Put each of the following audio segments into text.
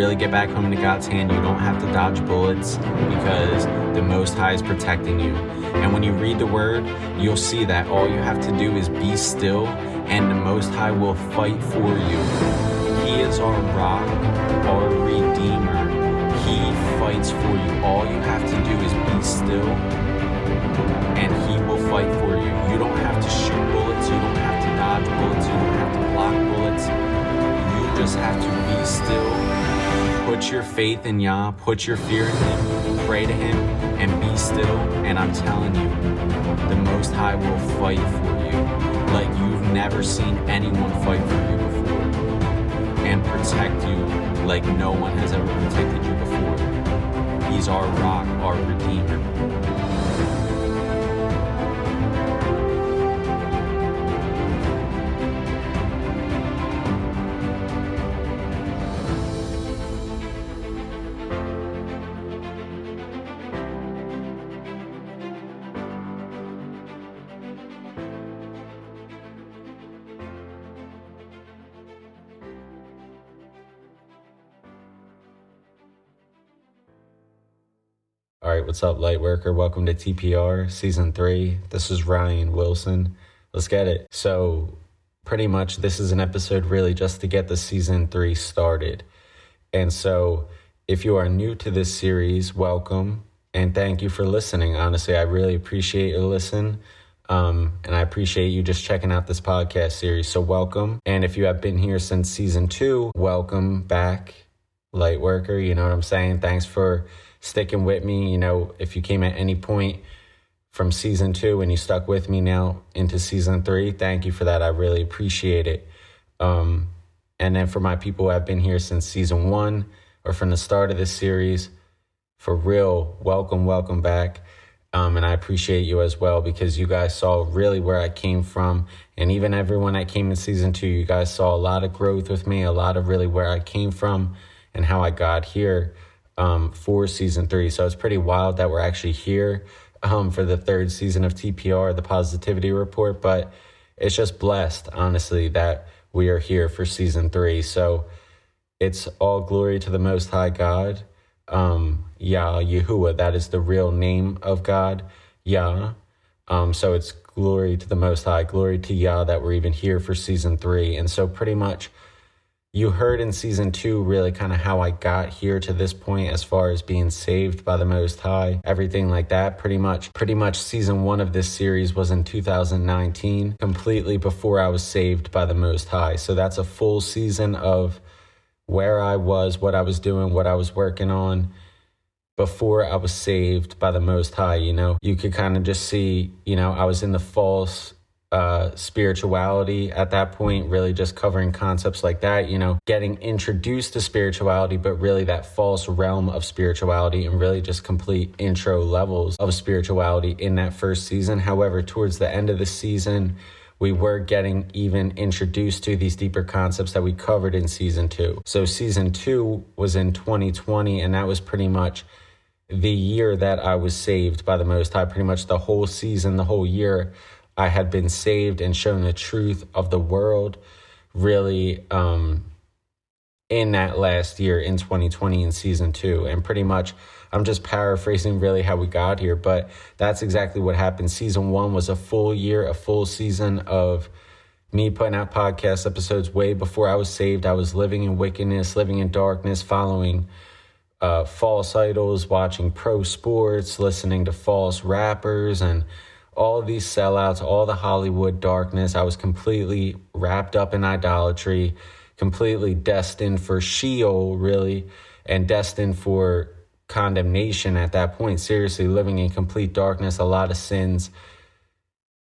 really get back home into God's hand, you don't have to dodge bullets because the Most High is protecting you. And when you read the word, you'll see that all you have to do is be still, and the Most High will fight for you. He is our rock, our Redeemer. He fights for you. All you have to do is be still, and He will fight for you. You don't have to shoot bullets, you don't have to dodge bullets, you don't have to block bullets. You just have to be still. Put your faith in Yah, put your fear in Him, pray to Him, and be still. And I'm telling you, the Most High will fight for you like you've never seen anyone fight for you before and protect you like no one has ever protected you before. He's our rock, our Redeemer. What's up, Lightworker? Welcome to TPR Season 3. This is Ryan Wilson. Let's get it. So, pretty much, this is an episode really just to get the Season 3 started. And so, if you are new to this series, welcome and thank you for listening. Honestly, I really appreciate your listen. Um, and I appreciate you just checking out this podcast series. So, welcome. And if you have been here since season two, welcome back, Lightworker. You know what I'm saying? Thanks for sticking with me. You know, if you came at any point from season two and you stuck with me now into season three, thank you for that. I really appreciate it. Um, and then for my people who have been here since season one or from the start of this series, for real, welcome, welcome back. Um, and I appreciate you as well because you guys saw really where I came from. And even everyone that came in season two, you guys saw a lot of growth with me, a lot of really where I came from and how I got here um, for season three. So it's pretty wild that we're actually here um, for the third season of TPR, the Positivity Report. But it's just blessed, honestly, that we are here for season three. So it's all glory to the Most High God. Um, Yah, Yahuwah, that is the real name of God, Yah. Um, so it's glory to the Most High, glory to Yah that we're even here for season three. And so pretty much you heard in season two really kind of how I got here to this point as far as being saved by the Most High, everything like that. Pretty much, pretty much season one of this series was in 2019, completely before I was saved by the Most High. So that's a full season of where I was, what I was doing, what I was working on before I was saved by the Most High. You know, you could kind of just see, you know, I was in the false uh, spirituality at that point, really just covering concepts like that, you know, getting introduced to spirituality, but really that false realm of spirituality and really just complete intro levels of spirituality in that first season. However, towards the end of the season, we were getting even introduced to these deeper concepts that we covered in season two. So, season two was in 2020, and that was pretty much the year that I was saved by the Most High. Pretty much the whole season, the whole year, I had been saved and shown the truth of the world really um, in that last year in 2020 in season two. And pretty much, I'm just paraphrasing really how we got here, but that's exactly what happened. Season one was a full year, a full season of me putting out podcast episodes way before I was saved. I was living in wickedness, living in darkness, following uh, false idols, watching pro sports, listening to false rappers, and all these sellouts, all the Hollywood darkness. I was completely wrapped up in idolatry, completely destined for Sheol, really, and destined for condemnation at that point. Seriously, living in complete darkness, a lot of sins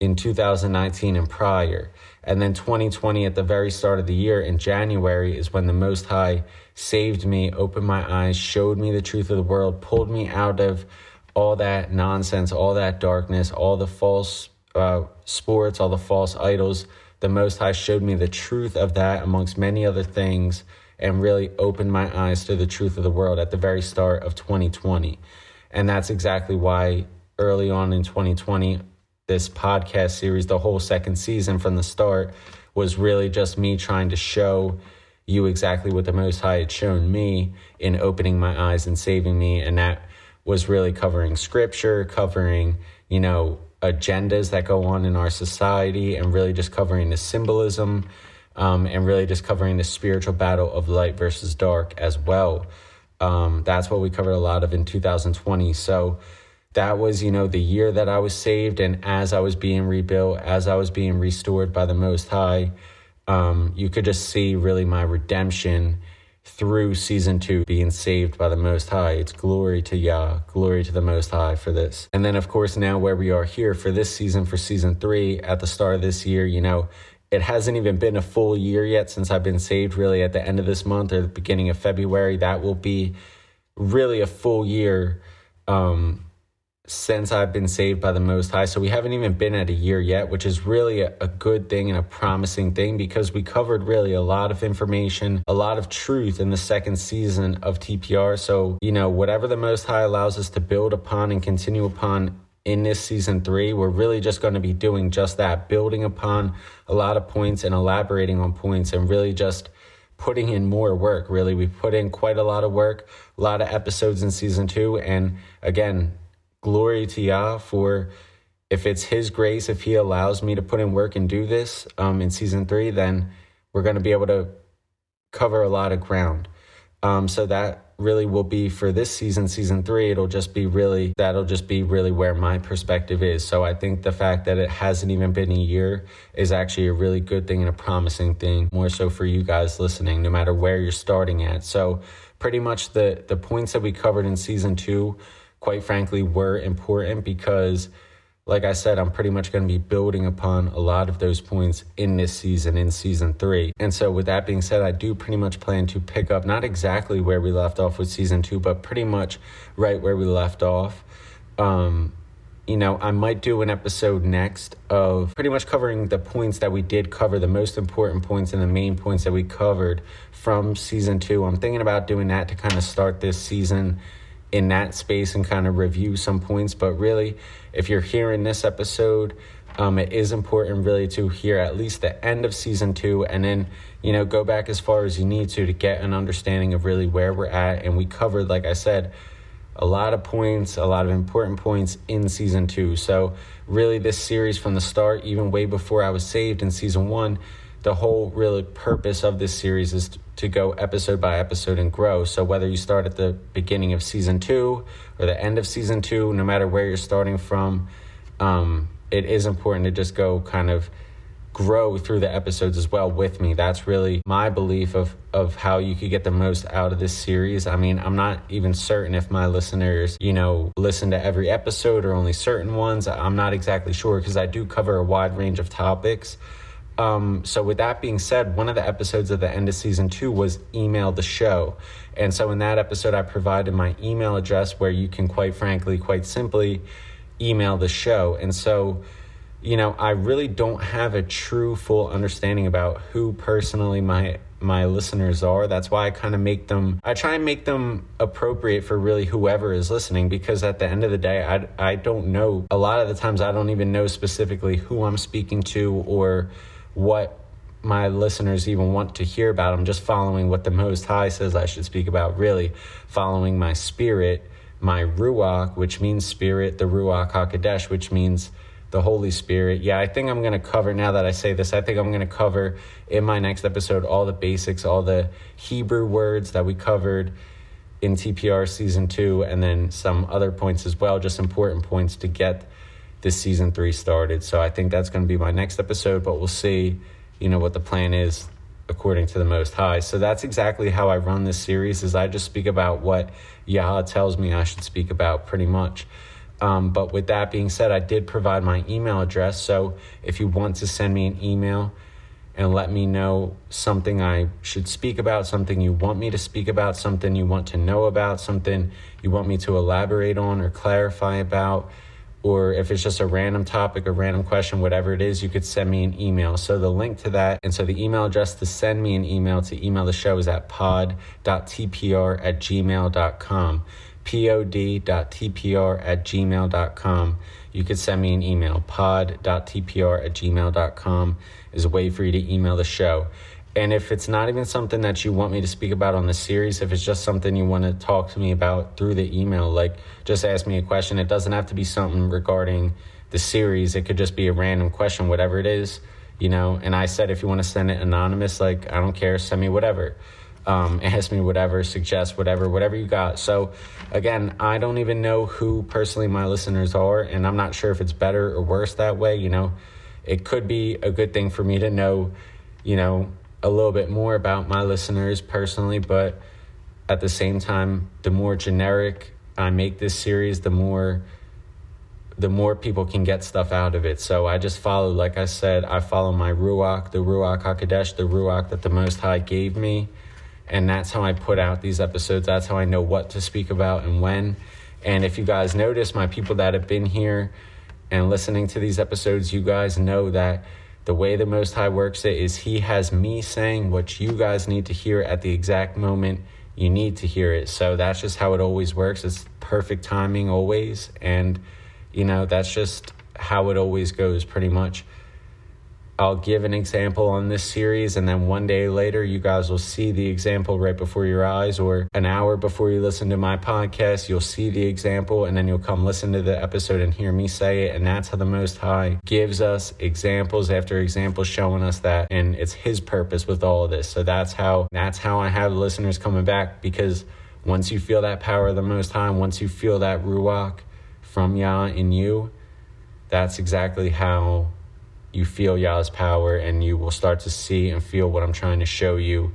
in 2019 and prior. And then 2020, at the very start of the year in January, is when the Most High saved me, opened my eyes, showed me the truth of the world, pulled me out of all that nonsense, all that darkness, all the false uh, sports, all the false idols. The Most High showed me the truth of that amongst many other things and really opened my eyes to the truth of the world at the very start of 2020. And that's exactly why early on in 2020, this podcast series, the whole second season from the start, was really just me trying to show you exactly what the Most High had shown me in opening my eyes and saving me. And that was really covering scripture, covering, you know, agendas that go on in our society, and really just covering the symbolism um, and really just covering the spiritual battle of light versus dark as well. Um, that's what we covered a lot of in 2020. So that was, you know, the year that I was saved. And as I was being rebuilt, as I was being restored by the Most High, um, you could just see really my redemption through season two being saved by the Most High. It's glory to Yah, glory to the Most High for this. And then, of course, now where we are here for this season, for season three, at the start of this year, you know, it hasn't even been a full year yet since I've been saved, really, at the end of this month or the beginning of February. That will be really a full year um, since I've been saved by the Most High. So we haven't even been at a year yet, which is really a, good thing and a promising thing because we covered really a lot of information, a lot of truth in the second season of TPR. So, you know, whatever the Most High allows us to build upon and continue upon in this season three, we're really just going to be doing just that, building upon a lot of points and elaborating on points and really just putting in more work. Really, we put in quite a lot of work, a lot of episodes in season two. And again, glory to Yah for if it's His grace, if He allows me to put in work and do this um, in season three, then we're going to be able to cover a lot of ground. Um, so that really will be for this season, season three, it'll just be really, that'll just be really where my perspective is. So I think the fact that it hasn't even been a year is actually a really good thing and a promising thing, more so for you guys listening, no matter where you're starting at. So pretty much the, the points that we covered in season two, quite frankly, were important because like I said, I'm pretty much going to be building upon a lot of those points in this season, in season three. And so, with that being said, I do pretty much plan to pick up not exactly where we left off with season two, but pretty much right where we left off. Um, you know, I might do an episode next of pretty much covering the points that we did cover, the most important points and the main points that we covered from season two. I'm thinking about doing that to kind of start this season in that space and kind of review some points. But really, if you're hearing this episode, um, it is important really to hear at least the end of season two and then, you know, go back as far as you need to to get an understanding of really where we're at. And we covered, like I said, a lot of points, a lot of important points in season two. So, really, this series from the start, even way before I was saved in season one, the whole real purpose of this series is to go episode by episode and grow. So whether you start at the beginning of season two or the end of season two, no matter where you're starting from, um, it is important to just go kind of grow through the episodes as well with me. That's really my belief of of how you could get the most out of this series. I mean, I'm not even certain if my listeners, you know, listen to every episode or only certain ones. I'm not exactly sure because I do cover a wide range of topics. Um, so, with that being said, one of the episodes of the end of season two was email the show. And so, in that episode, I provided my email address where you can, quite frankly, quite simply email the show. And so, you know, I really don't have a true full understanding about who personally my my listeners are. That's why I kind of make them I try and make them appropriate for really whoever is listening because at the end of the day I I don't know a lot of the times I don't even know specifically who I'm speaking to or what my listeners even want to hear about. I'm just following what the Most High says I should speak about, really following my spirit, my Ruach, which means spirit, the Ruach HaKodesh, which means the Holy Spirit. Yeah, I think I'm going to cover, now that I say this, I think I'm going to cover in my next episode all the basics, all the Hebrew words that we covered in TPR season two, and then some other points as well, just important points to get this season three started. So I think that's going to be my next episode, but we'll see, you know, what the plan is according to the Most High. So that's exactly how I run this series. Is I just speak about what Yah tells me I should speak about, pretty much. Um, but with that being said, I did provide my email address. So if you want to send me an email and let me know something I should speak about, something you want me to speak about, something you want to know about, something you want me to elaborate on or clarify about, or if it's just a random topic, a random question, whatever it is, you could send me an email. So the link to that, and so the email address to send me an email to email the show is at pod.tpr at gmail.com. pod.tpr at gmail.com. You could send me an email. pod.tpr at gmail.com is a way for you to email the show. And if it's not even something that you want me to speak about on the series, if it's just something you want to talk to me about through the email, like just ask me a question. It doesn't have to be something regarding the series. It could just be a random question, whatever it is, you know. And I said, if you want to send it anonymous, like, I don't care, send me whatever. Um, ask me whatever, suggest whatever, whatever you got. So, again, I don't even know who personally my listeners are, and I'm not sure if it's better or worse that way, you know. It could be a good thing for me to know, you know, a little bit more about my listeners personally, but at the same time, the more generic I make this series, the more the more people can get stuff out of it. So I just follow, like I said, I follow my Ruach, the Ruach HaKodesh, the Ruach that the Most High gave me. And that's how I put out these episodes. That's how I know what to speak about and when. And if you guys notice, my people that have been here and listening to these episodes, you guys know that the way the Most High works it is He has me saying what you guys need to hear at the exact moment you need to hear it. So that's just how it always works. It's perfect timing always. And, you know, that's just how it always goes pretty much. I'll give an example on this series, and then one day later, you guys will see the example right before your eyes, or an hour before you listen to my podcast, you'll see the example, and then you'll come listen to the episode and hear me say it. And that's how the Most High gives us examples after examples showing us that, and it's His purpose with all of this. So that's how that's how I have listeners coming back because once you feel that power of the Most High, once you feel that ruach from Yah in you, that's exactly how you feel Yah's power and you will start to see and feel what I'm trying to show you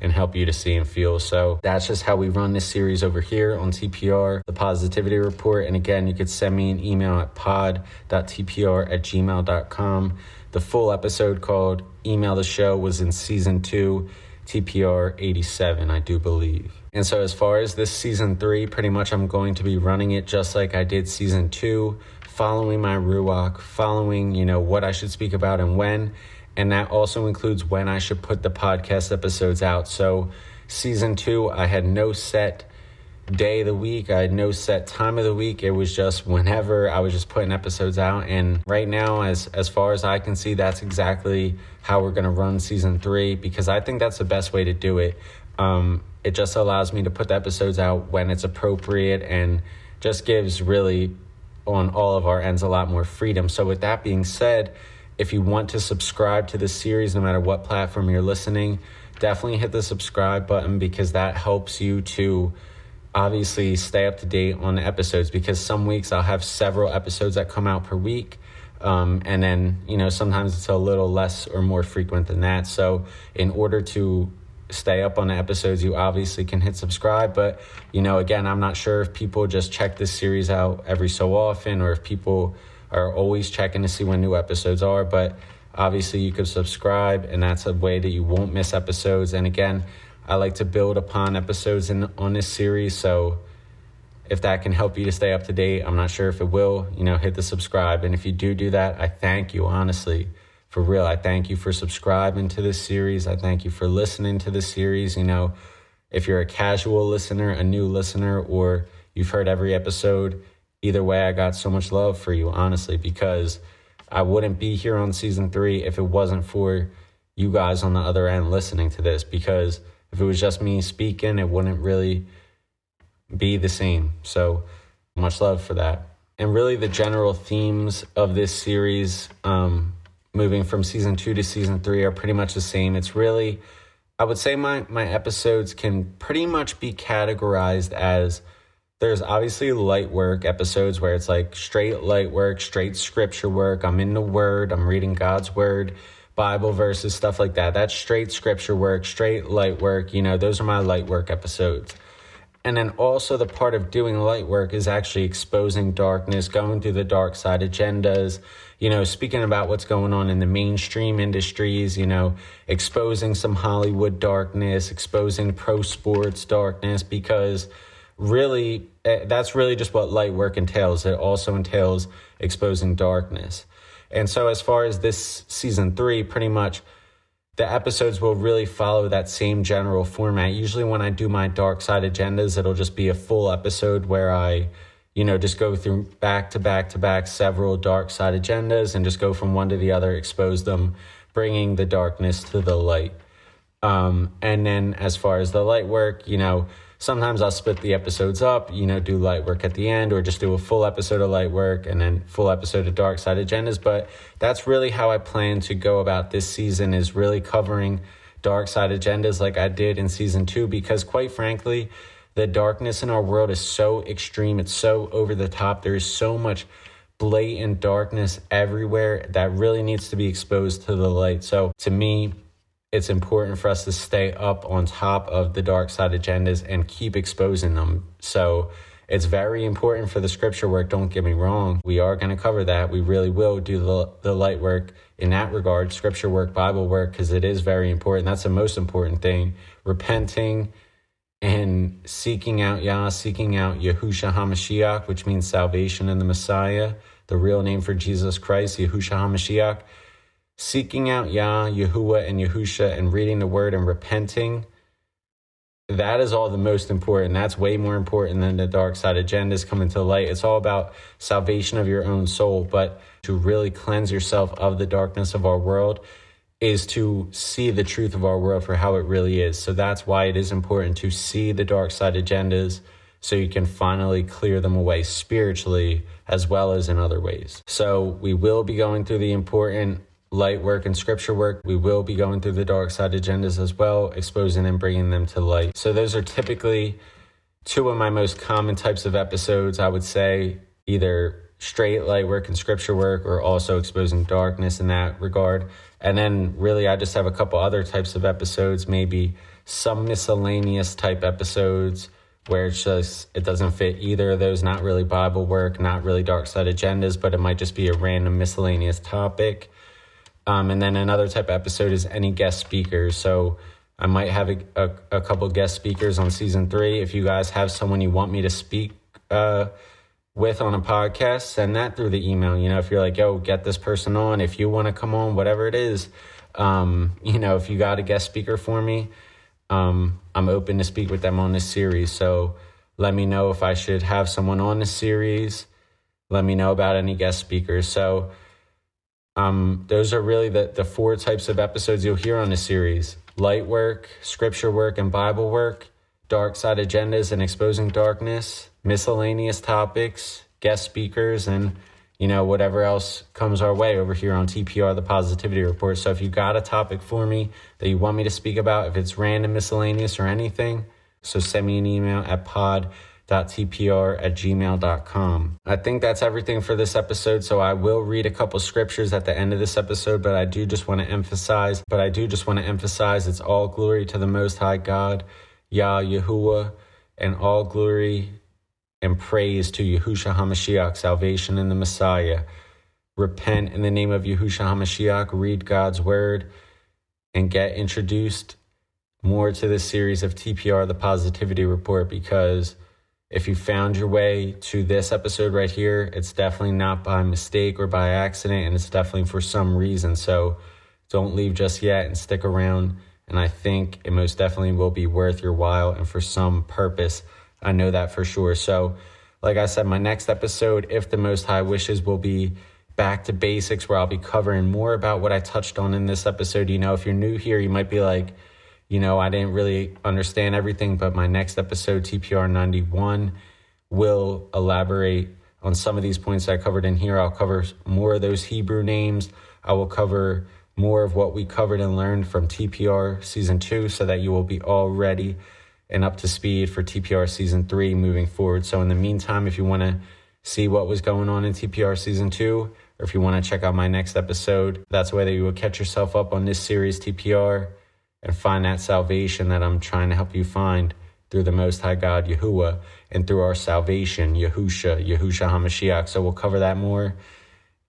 and help you to see and feel. So that's just how we run this series over here on TPR, the Positivity Report. And again, you could send me an email at pod.tpr at gmail.com. The full episode called Email the Show was in season two, TPR 87, I do believe. And so, as far as this season three, pretty much I'm going to be running it just like I did season two following my ruach, following, you know, what I should speak about and when. And that also includes when I should put the podcast episodes out. So, season two, I had no set day of the week. I had no set time of the week. It was just whenever I was just putting episodes out. And right now, as as far as I can see, that's exactly how we're gonna run season three because I think that's the best way to do it. Um, it just allows me to put the episodes out when it's appropriate and just gives really on all of our ends a lot more freedom. So, with that being said, if you want to subscribe to this series, no matter what platform you're listening, definitely hit the subscribe button because that helps you to obviously stay up to date on the episodes. Because some weeks I'll have several episodes that come out per week. Um, and then, you know, sometimes it's a little less or more frequent than that. So, in order to stay up on the episodes, you obviously can hit subscribe. But, you know, again, I'm not sure if people just check this series out every so often or if people are always checking to see when new episodes are. But obviously, you could subscribe, and that's a way that you won't miss episodes. And again, I like to build upon episodes in on this series. So, if that can help you to stay up to date, I'm not sure if it will, you know, hit the subscribe. And if you do do that, I thank you, honestly for real, I thank you for subscribing to this series. I thank you for listening to this series. You know, if you're a casual listener, a new listener, or you've heard every episode, either way, I got so much love for you, honestly, because I wouldn't be here on season three if it wasn't for you guys on the other end listening to this. Because if it was just me speaking, it wouldn't really be the same. So much love for that. And really, the general themes of this series, um, moving from season two to season three are pretty much the same. It's really, I would say my, my episodes can pretty much be categorized as there's obviously light work episodes where it's like straight light work, straight scripture work. I'm in the word, I'm reading God's word, Bible verses, stuff like that. That's straight scripture work, straight light work. You know, those are my light work episodes. And then also the part of doing light work is actually exposing darkness, going through the dark side agendas, you know, speaking about what's going on in the mainstream industries, you know, exposing some Hollywood darkness, exposing pro sports darkness, because really eh, that's really just what light work entails. It also entails exposing darkness. And so as far as this season three, pretty much the episodes will really follow that same general format. Usually, when I do my dark side agendas, it'll just be a full episode where I, you know, just go through back to back to back several dark side agendas and just go from one to the other, expose them, bringing the darkness to the light. Um, and then as far as the light work, you know, sometimes I'll split the episodes up, you know, do light work at the end or just do a full episode of light work and then full episode of dark side agendas. But that's really how I plan to go about this season is really covering dark side agendas like I did in season two, because quite frankly, the darkness in our world is so extreme. It's so over the top. There is so much blatant darkness everywhere that really needs to be exposed to the light. So to me, it's important for us to stay up on top of the dark side agendas and keep exposing them. So it's very important for the scripture work. Don't get me wrong. We are going to cover that. We really will do the, the light work in that regard, scripture work, Bible work, because it is very important. That's the most important thing. Repenting and seeking out Yah, seeking out Yahusha HaMashiach, which means salvation in the Messiah, the real name for Jesus Christ, Yahusha HaMashiach seeking out Yah, Yahuwah, and Yahusha and reading the word and repenting, that is all the most important. That's way more important than the dark side agendas coming to light. It's all about salvation of your own soul. But to really cleanse yourself of the darkness of our world is to see the truth of our world for how it really is. So that's why it is important to see the dark side agendas so you can finally clear them away spiritually as well as in other ways. So we will be going through the important light work and scripture work. We will be going through the dark side agendas as well, exposing and bringing them to light. So, those are typically two of my most common types of episodes. I would say either straight light work and scripture work or also exposing darkness in that regard. And then, really, I just have a couple other types of episodes, maybe some miscellaneous type episodes where it's just it doesn't fit either of those not really bible work not really dark side agendas but it might just be a random miscellaneous topic um, and then another type of episode is any guest speakers. So I might have a, a, a, couple guest speakers on season three. If you guys have someone you want me to speak uh, with on a podcast, send that through the email. You know, if you're like, yo, get this person on. If you want to come on, whatever it is, um, you know, if you got a guest speaker for me, um, I'm open to speak with them on this series. So let me know if I should have someone on the series. Let me know about any guest speakers. So, um, those are really the, the four types of episodes you'll hear on the series light work, scripture work, and Bible work, dark side agendas and exposing darkness, miscellaneous topics, guest speakers, and you know, whatever else comes our way over here on TPR, the Positivity Report. So if you got a topic for me that you want me to speak about, if it's random, miscellaneous, or anything, so send me an email at pod tpr at gmail.com. I think that's everything for this episode. So I will read a couple scriptures at the end of this episode, but I do just want to emphasize, but I do just want to emphasize it's all glory to the Most High God, Yah, Yahuwah, and all glory and praise to Yahusha HaMashiach, salvation in the Messiah. Repent in the name of Yahusha HaMashiach, read God's word, and get introduced more to this series of TPR, the Positivity Report, because if you found your way to this episode right here, it's definitely not by mistake or by accident, and it's definitely for some reason. So don't leave just yet and stick around. And I think it most definitely will be worth your while and for some purpose. I know that for sure. So, like I said, my next episode, if the Most High wishes, will be back to basics where I'll be covering more about what I touched on in this episode. You know, if you're new here, you might be like, you know, I didn't really understand everything, but my next episode, TPR 91, will elaborate on some of these points I covered in here. I'll cover more of those Hebrew names. I will cover more of what we covered and learned from TPR season two so that you will be all ready and up to speed for TPR season three moving forward. So, in the meantime, if you want to see what was going on in TPR season two, or if you want to check out my next episode, that's the way that you will catch yourself up on this series, TPR and find that salvation that I'm trying to help you find through the Most High God, Yahuwah, and through our salvation, Yahusha, Yahusha HaMashiach. So we'll cover that more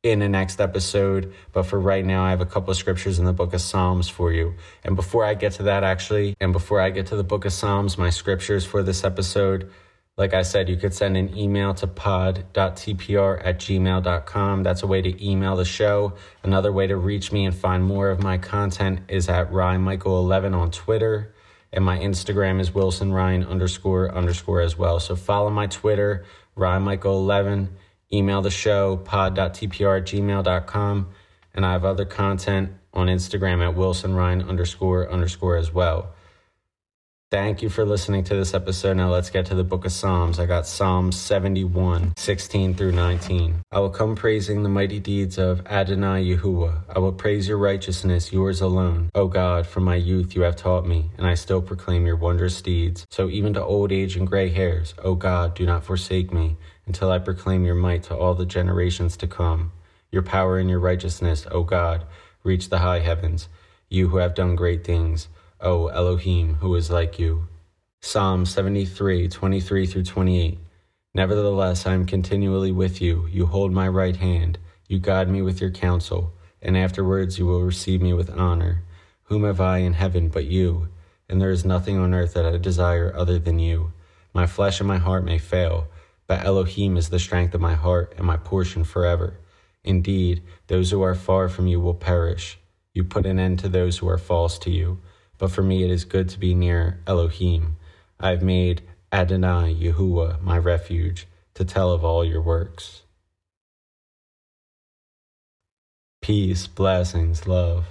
in the next episode. But for right now, I have a couple of scriptures in the book of Psalms for you. And before I get to that, actually, and before I get to the book of Psalms, my scriptures for this episode, like I said, you could send an email to pod.tpr at gmail.com. That's a way to email the show. Another way to reach me and find more of my content is at RyMichael11 on Twitter. And my Instagram is Wilson Ryan underscore underscore as well. So follow my Twitter, RyMichael11. Email the show, pod.tpr at gmail.com. And I have other content on Instagram at Wilson Ryan underscore underscore as well. Thank you for listening to this episode. Now let's get to the book of Psalms. I got Psalms 71, 16 through 19. I will come praising the mighty deeds of Adonai Yahuwah. I will praise your righteousness, yours alone. O God, from my youth you have taught me, and I still proclaim your wondrous deeds. So even to old age and gray hairs, O God, do not forsake me, until I proclaim your might to all the generations to come. Your power and your righteousness, O God, reach the high heavens. You who have done great things. O Elohim, who is like you. Psalm 73, 23 through 28. Nevertheless, I am continually with you. You hold my right hand. You guide me with your counsel, and afterwards you will receive me with honor. Whom have I in heaven but you? And there is nothing on earth that I desire other than you. My flesh and my heart may fail, but Elohim is the strength of my heart and my portion forever. Indeed, those who are far from you will perish. You put an end to those who are false to you but for me it is good to be near Elohim. I have made Adonai Yahuwah my refuge to tell of all your works. Peace, blessings, love.